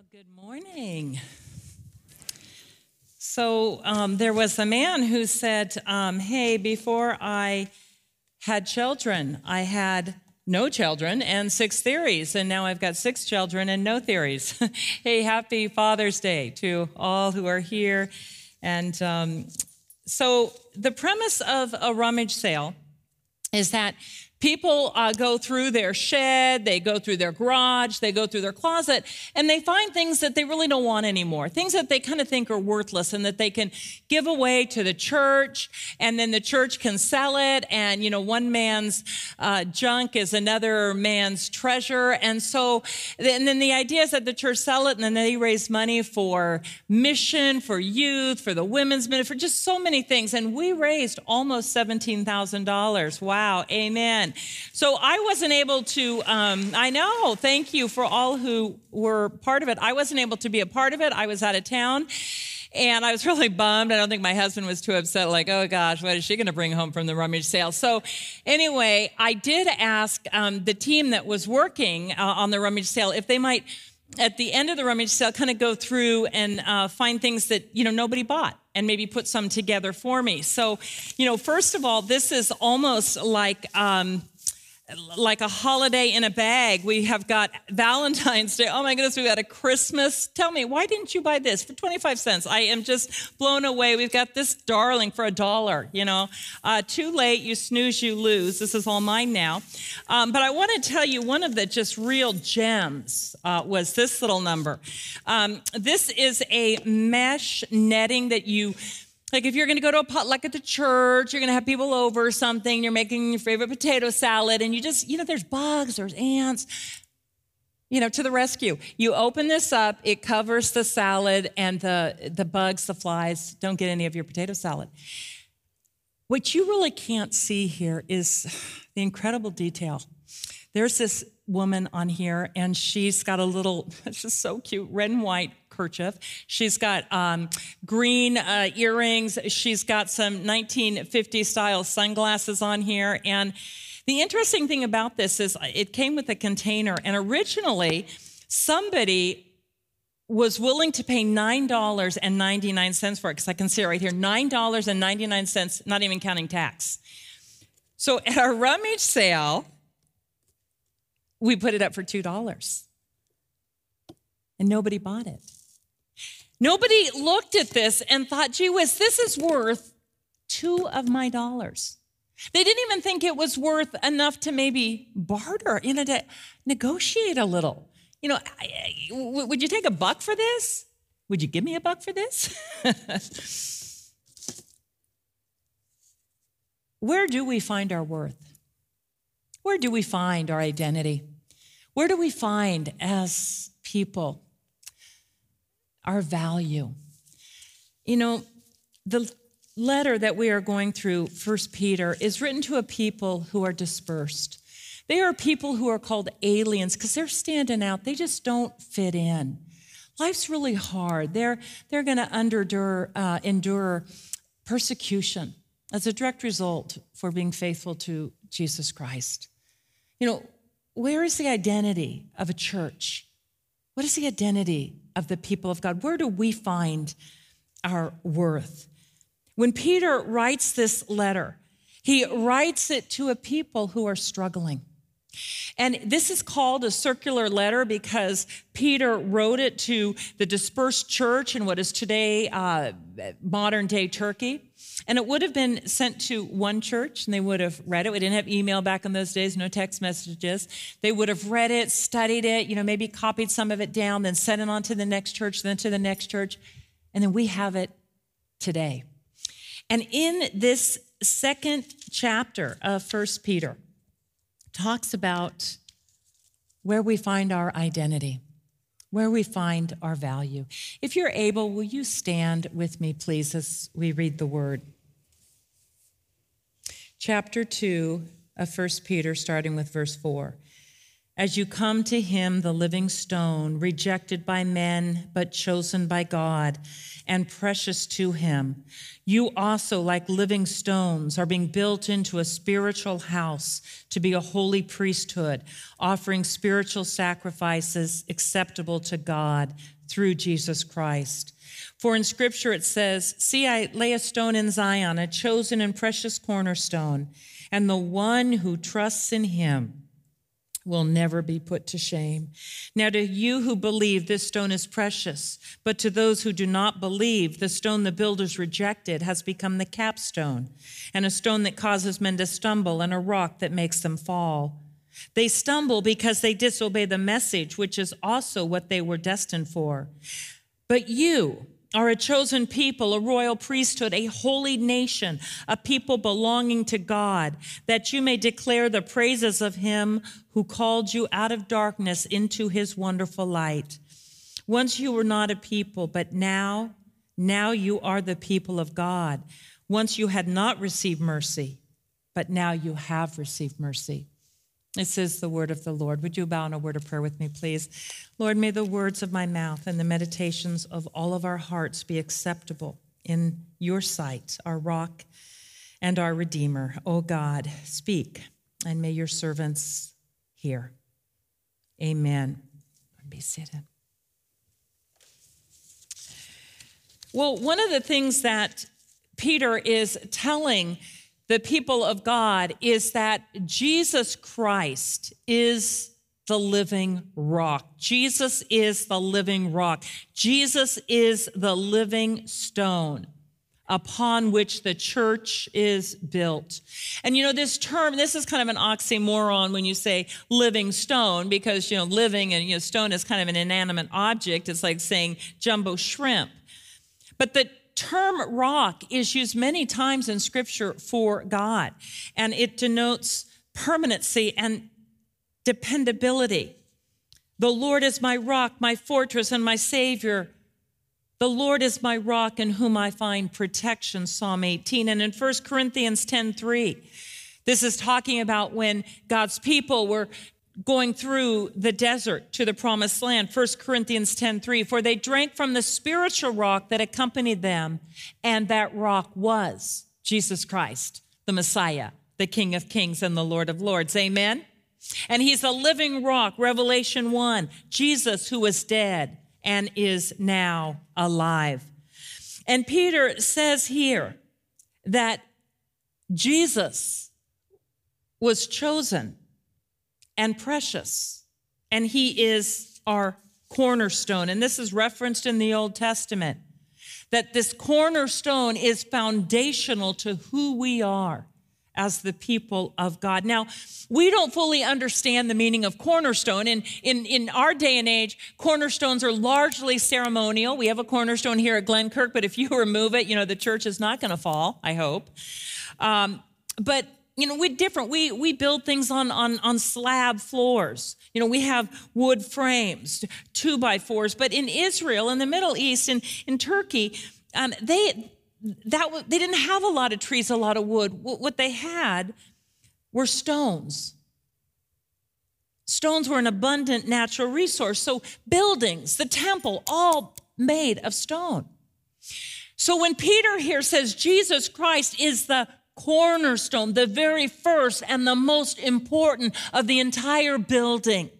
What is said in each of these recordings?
Well, good morning. So, um, there was a man who said, um, Hey, before I had children, I had no children and six theories, and now I've got six children and no theories. hey, happy Father's Day to all who are here. And um, so, the premise of a rummage sale is that People uh, go through their shed, they go through their garage, they go through their closet, and they find things that they really don't want anymore, things that they kind of think are worthless and that they can give away to the church, and then the church can sell it. And, you know, one man's uh, junk is another man's treasure. And so, and then the idea is that the church sell it and then they raise money for mission, for youth, for the women's ministry, for just so many things. And we raised almost $17,000. Wow. Amen. So I wasn't able to, um, I know, thank you for all who were part of it. I wasn't able to be a part of it. I was out of town. And I was really bummed. I don't think my husband was too upset, like, oh gosh, what is she going to bring home from the rummage sale? So, anyway, I did ask um, the team that was working uh, on the rummage sale if they might, at the end of the rummage sale, kind of go through and uh, find things that, you know, nobody bought and maybe put some together for me. So, you know, first of all, this is almost like, um, like a holiday in a bag. We have got Valentine's Day. Oh my goodness, we've got a Christmas. Tell me, why didn't you buy this for 25 cents? I am just blown away. We've got this darling for a dollar, you know. Uh, too late, you snooze, you lose. This is all mine now. Um, but I want to tell you one of the just real gems uh, was this little number. Um, this is a mesh netting that you like if you're going to go to a potluck at the church, you're going to have people over or something, you're making your favorite potato salad, and you just, you know, there's bugs, there's ants, you know, to the rescue. You open this up, it covers the salad, and the, the bugs, the flies don't get any of your potato salad. What you really can't see here is the incredible detail. There's this woman on here, and she's got a little, it's just so cute, red and white kerchief. She's got um, green uh, earrings. She's got some 1950 style sunglasses on here. And the interesting thing about this is it came with a container, and originally somebody was willing to pay $9.99 for it, because I can see it right here $9.99, not even counting tax. So at our rummage sale, we put it up for $2 and nobody bought it. Nobody looked at this and thought, gee whiz, this is worth two of my dollars. They didn't even think it was worth enough to maybe barter, you know, to negotiate a little. You know, would you take a buck for this? Would you give me a buck for this? Where do we find our worth? Where do we find our identity? Where do we find as people our value. You know, the letter that we are going through, First Peter, is written to a people who are dispersed. They are people who are called aliens because they're standing out. They just don't fit in. Life's really hard. They're, they're going to endure, uh, endure persecution as a direct result for being faithful to Jesus Christ. You know, where is the identity of a church? What is the identity of the people of God? Where do we find our worth? When Peter writes this letter, he writes it to a people who are struggling. And this is called a circular letter because Peter wrote it to the dispersed church in what is today uh, modern day Turkey. And it would have been sent to one church and they would have read it. We didn't have email back in those days, no text messages. They would have read it, studied it, you know, maybe copied some of it down, then sent it on to the next church, then to the next church. And then we have it today. And in this second chapter of First Peter, talks about where we find our identity, where we find our value. If you're able, will you stand with me, please, as we read the word? Chapter 2 of 1 Peter, starting with verse 4. As you come to him, the living stone, rejected by men, but chosen by God and precious to him. You also, like living stones, are being built into a spiritual house to be a holy priesthood, offering spiritual sacrifices acceptable to God through Jesus Christ. For in scripture it says, See, I lay a stone in Zion, a chosen and precious cornerstone, and the one who trusts in him will never be put to shame. Now, to you who believe, this stone is precious, but to those who do not believe, the stone the builders rejected has become the capstone, and a stone that causes men to stumble, and a rock that makes them fall. They stumble because they disobey the message, which is also what they were destined for. But you, are a chosen people, a royal priesthood, a holy nation, a people belonging to God, that you may declare the praises of him who called you out of darkness into his wonderful light. Once you were not a people, but now, now you are the people of God. Once you had not received mercy, but now you have received mercy. This is the word of the Lord. Would you bow in a word of prayer with me, please? Lord, may the words of my mouth and the meditations of all of our hearts be acceptable in your sight, our rock and our Redeemer. O oh God, speak, and may your servants hear. Amen. Be seated. Well, one of the things that Peter is telling the people of God is that Jesus Christ is the living rock. Jesus is the living rock. Jesus is the living stone upon which the church is built. And you know, this term, this is kind of an oxymoron when you say living stone, because, you know, living and, you know, stone is kind of an inanimate object. It's like saying jumbo shrimp. But the term rock is used many times in scripture for God, and it denotes permanency and dependability. The Lord is my rock, my fortress, and my Savior. The Lord is my rock in whom I find protection, Psalm 18. And in 1 Corinthians 10 3, this is talking about when God's people were going through the desert to the promised land 1 corinthians 10 3 for they drank from the spiritual rock that accompanied them and that rock was jesus christ the messiah the king of kings and the lord of lords. Amen? And he's a living rock revelation 1 jesus who was dead and is now alive. And peter says here that jesus was chosen and precious. And he is our cornerstone. And this is referenced in the Old Testament that this cornerstone is foundational to who we are as the people of God. Now, we don't fully understand the meaning of cornerstone. In, in, in our day and age, cornerstones are largely ceremonial. We have a cornerstone here at Glenkirk, but if you remove it, you know, the church is not going to fall, I hope. Um, but you know, we're different. We, we build things on, on, on slab floors. You know, we have wood frames, two by fours. But in Israel, in the Middle East, in, in Turkey, um, they, that, they didn't have a lot of trees, a lot of wood. What they had were stones. Stones were an abundant natural resource. So, buildings, the temple, all made of stone. So, when Peter here says Jesus Christ is the cornerstone, the very first and the most important of the entire building,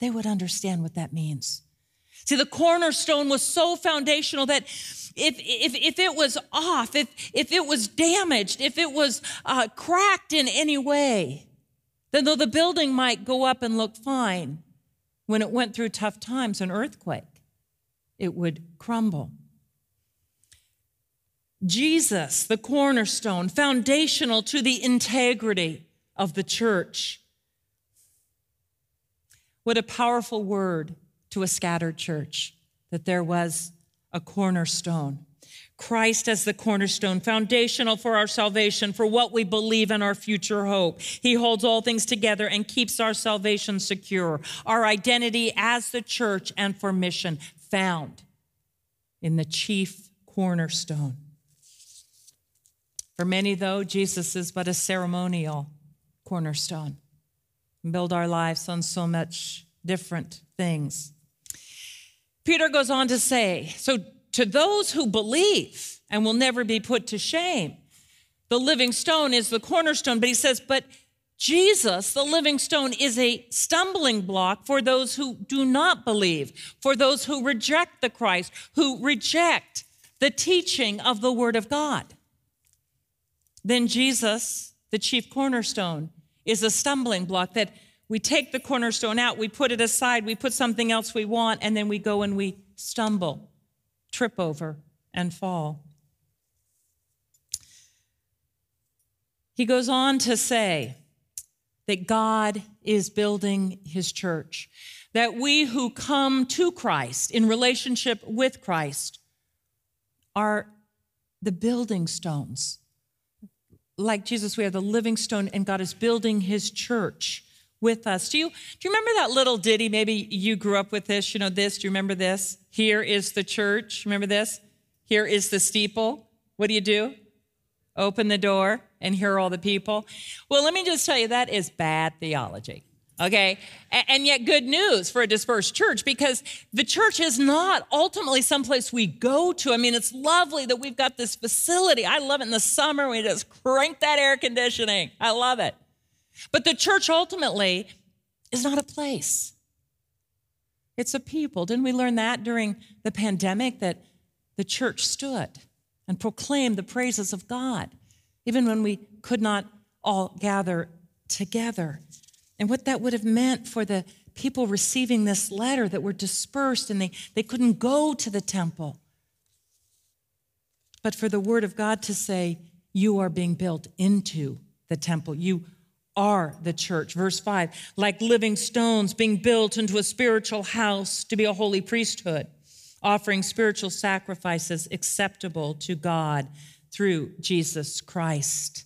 they would understand what that means. See, the cornerstone was so foundational that if, if, if it was off, if, if it was damaged, if it was uh, cracked in any way, then though the building might go up and look fine, when it went through tough times, an earthquake, it would crumble. Jesus, the cornerstone, foundational to the integrity of the church. What a powerful word to a scattered church that there was a cornerstone. Christ as the cornerstone, foundational for our salvation, for what we believe in our future hope. He holds all things together and keeps our salvation secure, our identity as the church and for mission found in the chief cornerstone. For many, though, Jesus is but a ceremonial cornerstone. build our lives on so much different things. Peter goes on to say, so to those who believe and will never be put to shame, the living stone is the cornerstone. But he says, but Jesus, the living stone, is a stumbling block for those who do not believe, for those who reject the Christ, who reject the teaching of the Word of God. Then Jesus, the chief cornerstone, is a stumbling block that we take the cornerstone out, we put it aside, we put something else we want, and then we go and we stumble, trip over, and fall. He goes on to say that God is building his church, that we who come to Christ in relationship with Christ are the building stones. Like Jesus, we are the living stone, and God is building his church with us. Do you, do you remember that little ditty? Maybe you grew up with this, you know, this. Do you remember this? Here is the church. Remember this? Here is the steeple. What do you do? Open the door and hear all the people. Well, let me just tell you that is bad theology. Okay. And yet, good news for a dispersed church because the church is not ultimately someplace we go to. I mean, it's lovely that we've got this facility. I love it in the summer. We just crank that air conditioning. I love it. But the church ultimately is not a place, it's a people. Didn't we learn that during the pandemic that the church stood and proclaimed the praises of God, even when we could not all gather together? And what that would have meant for the people receiving this letter that were dispersed and they, they couldn't go to the temple. But for the word of God to say, You are being built into the temple. You are the church. Verse 5 like living stones being built into a spiritual house to be a holy priesthood, offering spiritual sacrifices acceptable to God through Jesus Christ.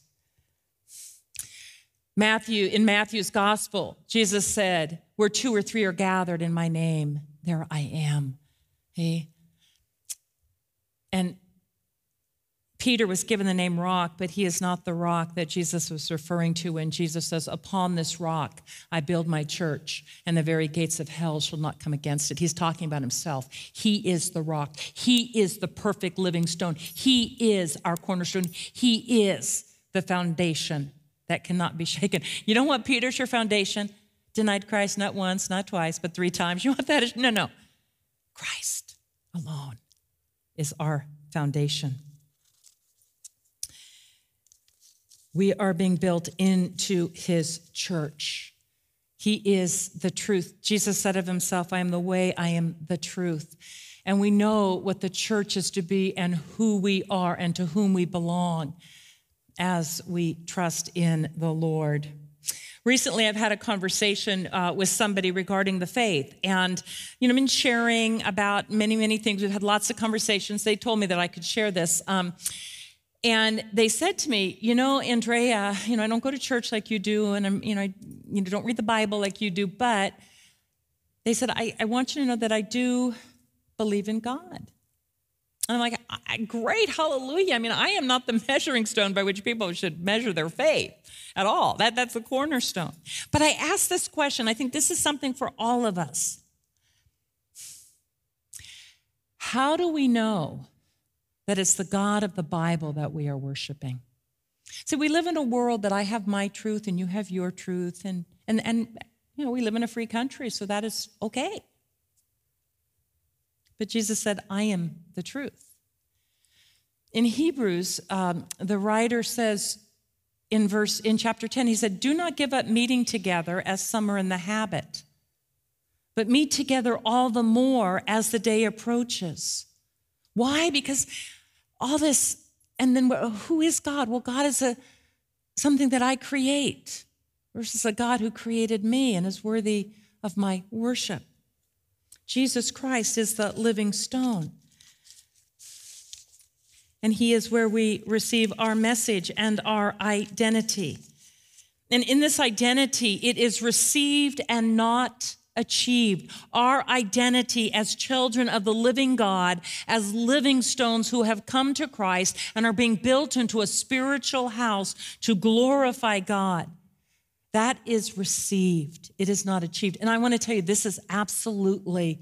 Matthew, in Matthew's gospel, Jesus said, Where two or three are gathered in my name, there I am. Hey? And Peter was given the name rock, but he is not the rock that Jesus was referring to when Jesus says, Upon this rock I build my church, and the very gates of hell shall not come against it. He's talking about himself. He is the rock, He is the perfect living stone, He is our cornerstone, He is the foundation that cannot be shaken. You know what, Peter's your foundation? Denied Christ not once, not twice, but three times. You want that? No, no. Christ alone is our foundation. We are being built into his church. He is the truth. Jesus said of himself, I am the way, I am the truth. And we know what the church is to be and who we are and to whom we belong as we trust in the Lord. Recently, I've had a conversation uh, with somebody regarding the faith, and you know, I've been sharing about many, many things. We've had lots of conversations. They told me that I could share this. Um, and they said to me, you know, Andrea, you know, I don't go to church like you do, and I'm, you know, I you know, don't read the Bible like you do, but they said, I, I want you to know that I do believe in God. And I'm like, great, hallelujah. I mean, I am not the measuring stone by which people should measure their faith at all. That, that's the cornerstone. But I asked this question. I think this is something for all of us. How do we know that it's the God of the Bible that we are worshiping. See, we live in a world that I have my truth and you have your truth, and, and, and you know, we live in a free country, so that is okay. But Jesus said, I am the truth. In Hebrews, um, the writer says in verse in chapter 10, he said, Do not give up meeting together as some are in the habit, but meet together all the more as the day approaches. Why? Because all this, and then who is God? Well, God is a something that I create versus a God who created me and is worthy of my worship. Jesus Christ is the living stone. And he is where we receive our message and our identity. And in this identity, it is received and not achieved. Our identity as children of the living God, as living stones who have come to Christ and are being built into a spiritual house to glorify God. That is received, it is not achieved. And I want to tell you, this is absolutely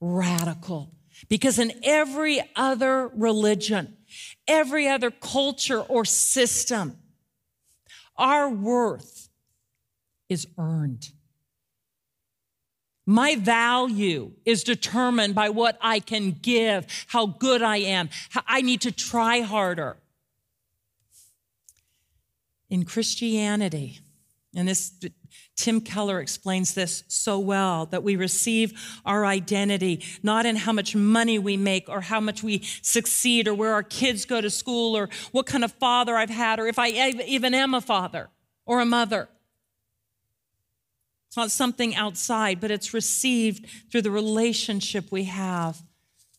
radical because in every other religion, every other culture or system, our worth is earned. My value is determined by what I can give, how good I am. I need to try harder. In Christianity, and this Tim Keller explains this so well that we receive our identity not in how much money we make or how much we succeed or where our kids go to school or what kind of father I've had or if I even am a father or a mother. It's not something outside, but it's received through the relationship we have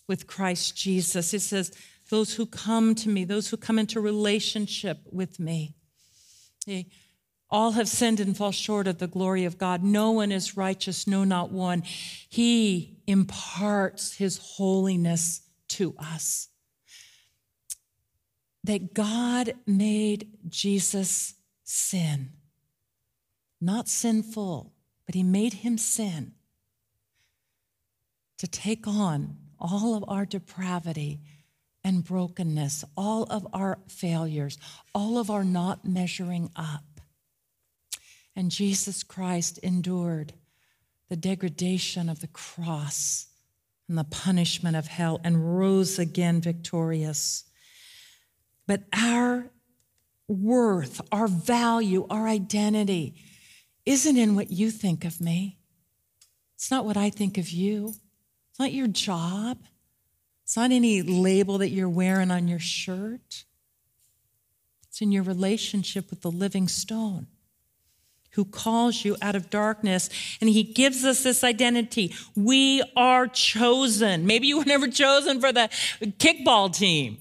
with Christ Jesus. It says, Those who come to me, those who come into relationship with me. All have sinned and fall short of the glory of God. No one is righteous, no, not one. He imparts his holiness to us. That God made Jesus sin, not sinful, but he made him sin to take on all of our depravity and brokenness, all of our failures, all of our not measuring up. And Jesus Christ endured the degradation of the cross and the punishment of hell and rose again victorious. But our worth, our value, our identity isn't in what you think of me. It's not what I think of you. It's not your job. It's not any label that you're wearing on your shirt. It's in your relationship with the living stone who calls you out of darkness. And he gives us this identity. We are chosen. Maybe you were never chosen for the kickball team.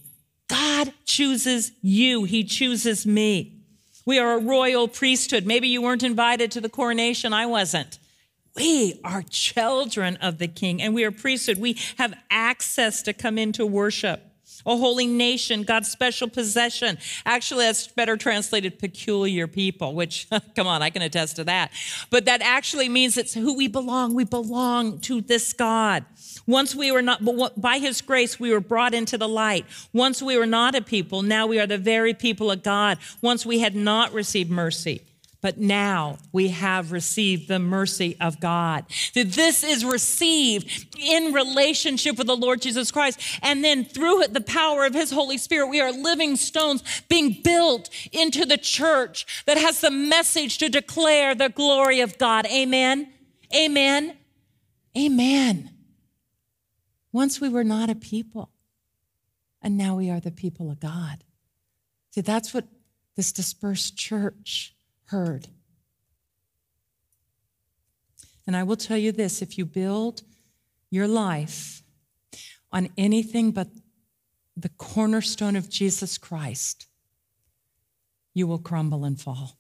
God chooses you, he chooses me. We are a royal priesthood. Maybe you weren't invited to the coronation, I wasn't. We are children of the king and we are priesthood. We have access to come into worship a holy nation, God's special possession. Actually, that's better translated peculiar people, which, come on, I can attest to that. But that actually means it's who we belong. We belong to this God. Once we were not, but by his grace, we were brought into the light. Once we were not a people, now we are the very people of God. Once we had not received mercy but now we have received the mercy of God. That this is received in relationship with the Lord Jesus Christ. And then through it, the power of his Holy Spirit, we are living stones being built into the church that has the message to declare the glory of God. Amen. Amen. Amen. Once we were not a people, and now we are the people of God. See, that's what this dispersed church heard. And I will tell you this if you build your life on anything but the cornerstone of Jesus Christ, you will crumble and fall.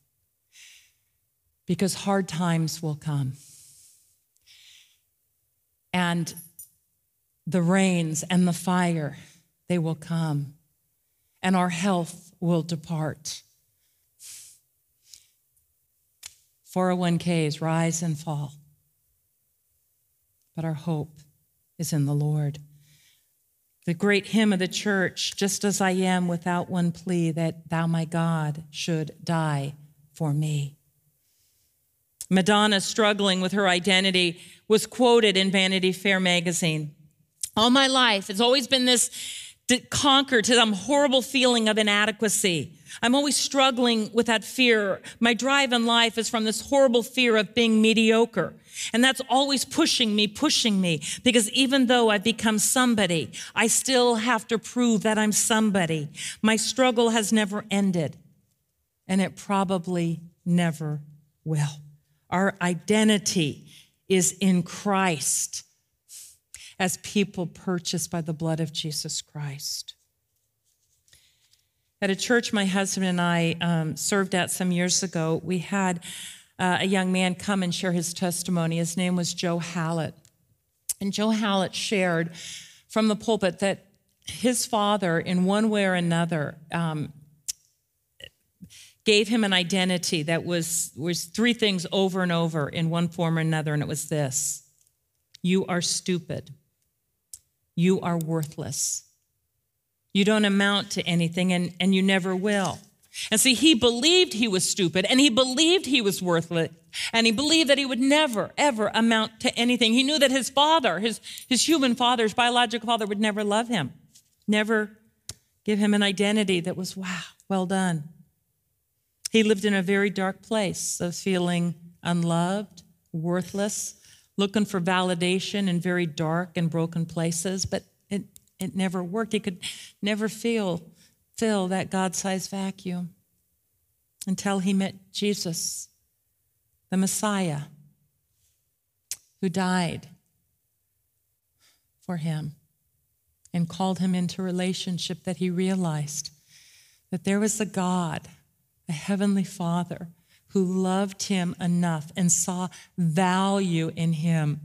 Because hard times will come. And the rains and the fire, they will come. And our health will depart. 401ks rise and fall. But our hope is in the Lord. The great hymn of the church, just as I am without one plea that thou, my God, should die for me. Madonna, struggling with her identity, was quoted in Vanity Fair magazine. All my life, it's always been this conquered to some horrible feeling of inadequacy. I'm always struggling with that fear. My drive in life is from this horrible fear of being mediocre. And that's always pushing me, pushing me, because even though I've become somebody, I still have to prove that I'm somebody. My struggle has never ended, and it probably never will. Our identity is in Christ as people purchased by the blood of Jesus Christ. At a church my husband and I um, served at some years ago, we had uh, a young man come and share his testimony. His name was Joe Hallett. And Joe Hallett shared from the pulpit that his father, in one way or another, um, gave him an identity that was, was three things over and over in one form or another, and it was this You are stupid. You are worthless. You don't amount to anything, and, and you never will. And see, he believed he was stupid, and he believed he was worthless, and he believed that he would never, ever amount to anything. He knew that his father, his, his human father, his biological father, would never love him, never give him an identity that was, wow, well done. He lived in a very dark place of feeling unloved, worthless, looking for validation in very dark and broken places, but it, it never worked. He could never feel fill that God sized vacuum until he met Jesus, the Messiah, who died for him and called him into relationship that he realized that there was a God, a heavenly Father, who loved him enough and saw value in him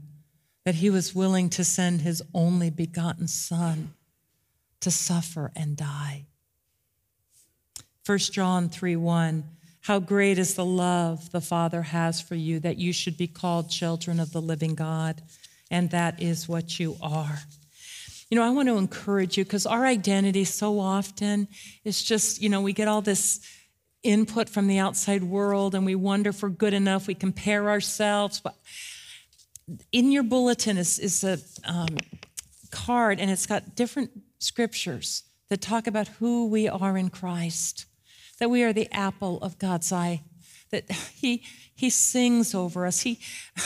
that he was willing to send his only begotten Son to suffer and die. 1 John 3 1. How great is the love the Father has for you that you should be called children of the living God, and that is what you are. You know, I want to encourage you because our identity so often is just, you know, we get all this input from the outside world and we wonder if we're good enough. We compare ourselves. But in your bulletin is, is a um, card and it's got different scriptures that talk about who we are in Christ, that we are the apple of God's eye, that He, he sings over us. He,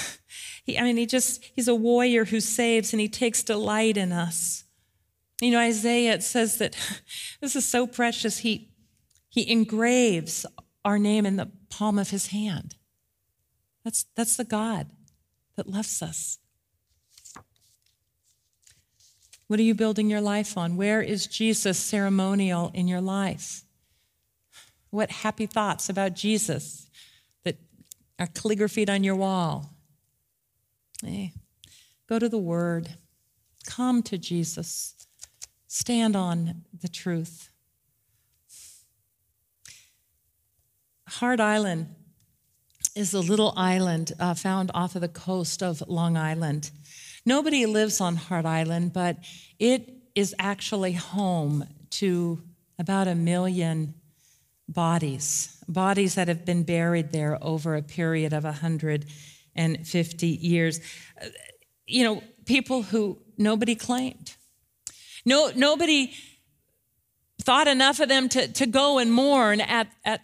he, I mean, he just, he's a warrior who saves and he takes delight in us. You know, Isaiah, it says that this is so precious. He, he engraves our name in the palm of his hand. That's, that's the God that loves us. What are you building your life on? Where is Jesus ceremonial in your life? What happy thoughts about Jesus that are calligraphied on your wall? Hey, go to the Word. Come to Jesus. Stand on the truth. Hart Island is a little island uh, found off of the coast of Long Island. Nobody lives on Hart Island, but it is actually home to about a million bodies, bodies that have been buried there over a period of 100 and 50 years. You know, people who nobody claimed. No, nobody thought enough of them to, to go and mourn at, at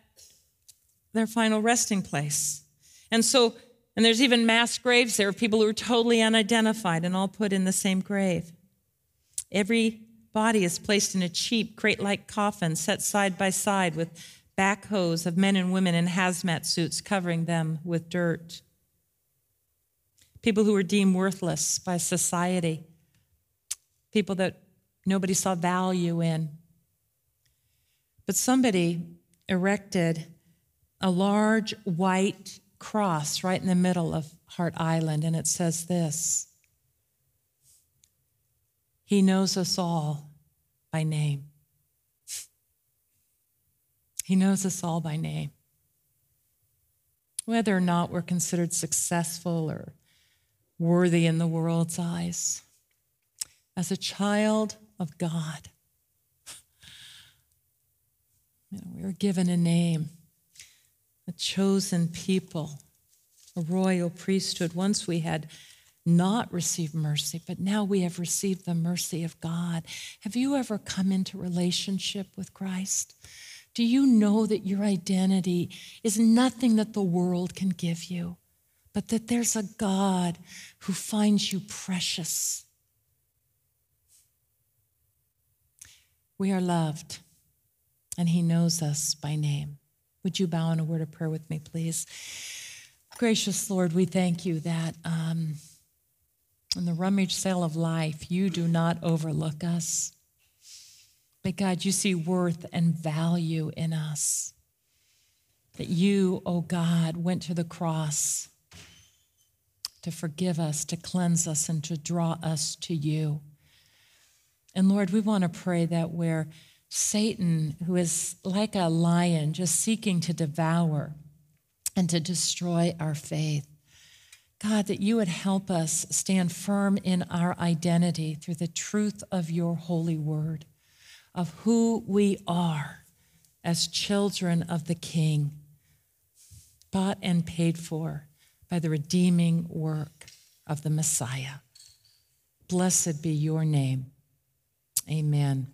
their final resting place. And so, and there's even mass graves there of people who are totally unidentified and all put in the same grave. Every body is placed in a cheap crate like coffin set side by side with backhoes of men and women in hazmat suits covering them with dirt people who were deemed worthless by society, people that nobody saw value in. But somebody erected a large white cross right in the middle of Hart Island, and it says this He knows us all by name. He knows us all by name. Whether or not we're considered successful or worthy in the world's eyes. As a child of God, you know, we were given a name, a chosen people, a royal priesthood. Once we had not received mercy, but now we have received the mercy of God. Have you ever come into relationship with Christ? Do you know that your identity is nothing that the world can give you? but that there's a God who finds you precious. We are loved, and He knows us by name. Would you bow in a word of prayer with me, please? Gracious Lord, we thank you that um, in the rummage sale of life, you do not overlook us. But God, you see worth and value in us. That you, oh God, went to the cross to forgive us, to cleanse us, and to draw us to you. And Lord, we want to pray that where Satan, who is like a lion, just seeking to devour and to destroy our faith. God, that you would help us stand firm in our identity through the truth of your holy word, of who we are as children of the King, bought and paid for by the redeeming work of the Messiah. Blessed be your name. Amen.